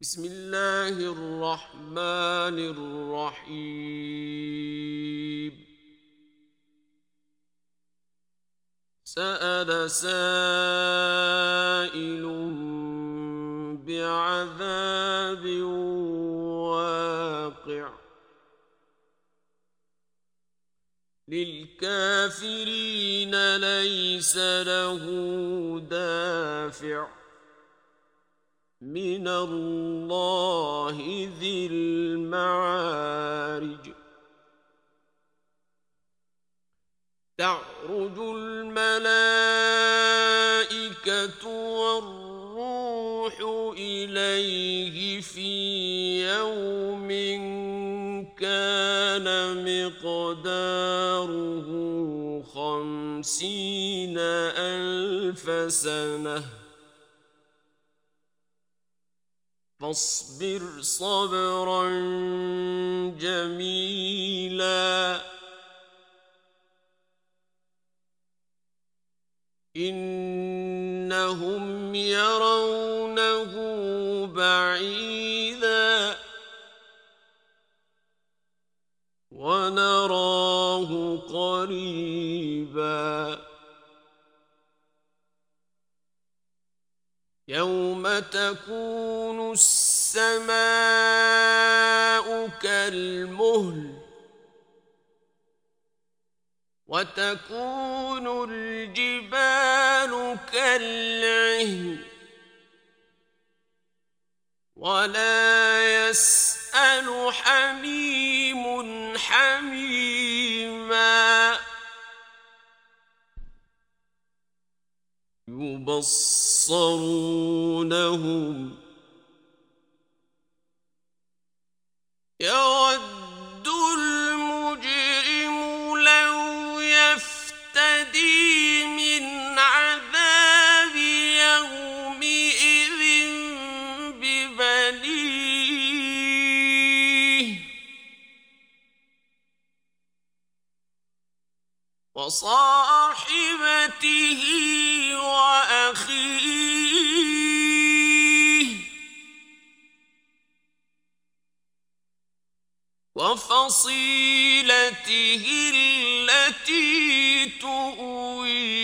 بسم الله الرحمن الرحيم. سأل سائل بعذاب واقع. للكافرين ليس له دافع. من الله ذي المعارج. تعرج الملائكة والروح إليه في يوم كان مقداره خمسين ألف سنة. فاصبر صبرا جميلا. إنهم يرونه بعيدا. ونراه قريبا. يوم تكون السماء كالمهل وتكون الجبال كالعهن ولا يسأل حميم حميما يبصرونهم وصاحبته وأخيه. وفصيلته التي تؤويه.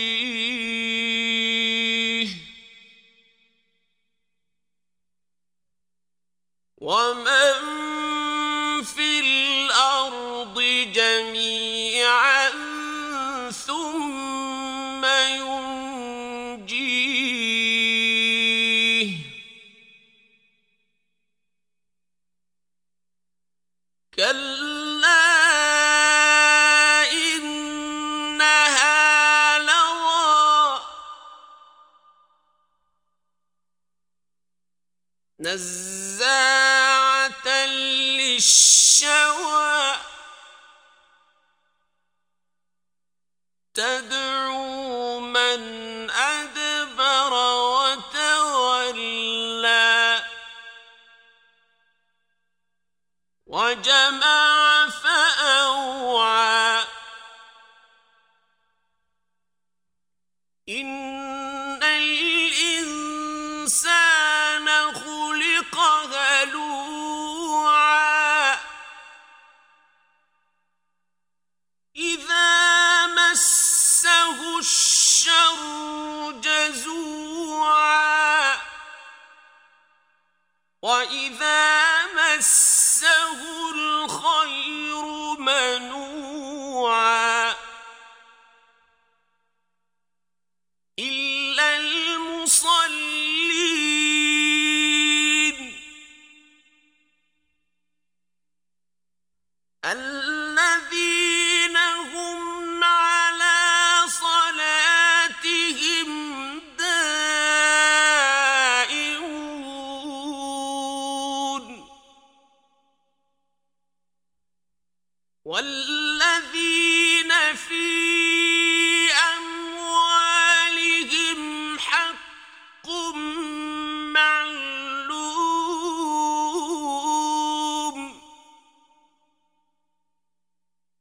ومن كلا وإذا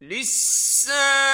للسائل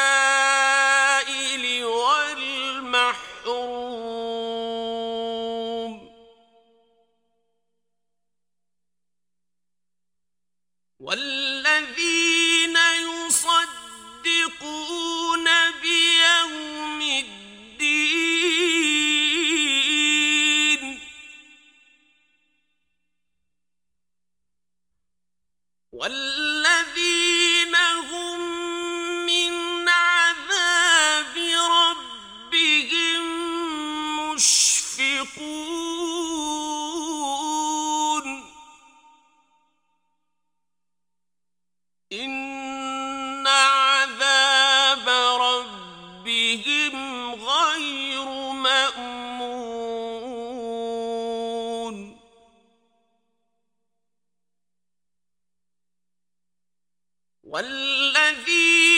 الذي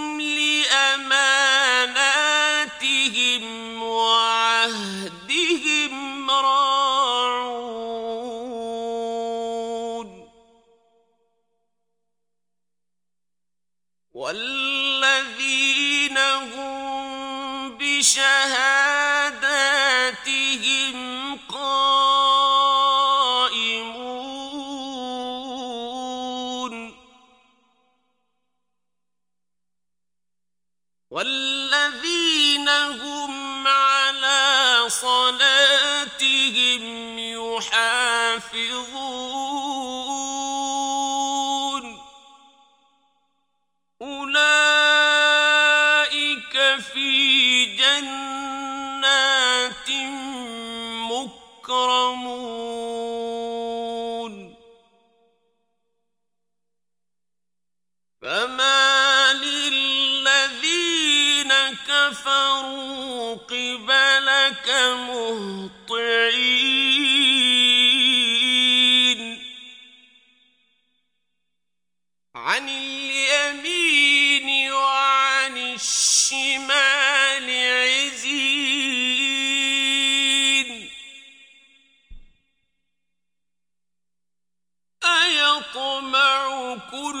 يحافظون. أولئك في جنات مكرمون. فما للذين كفروا قبل مُهْطِعِينَ. عَنِ الْيَمِينِ وَعَنِ الشِّمَالِ عِزِينَ. أَيَطْمَعُ كُلُّ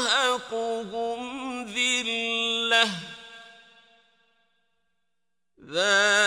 ترهقهم ذلة. ذلك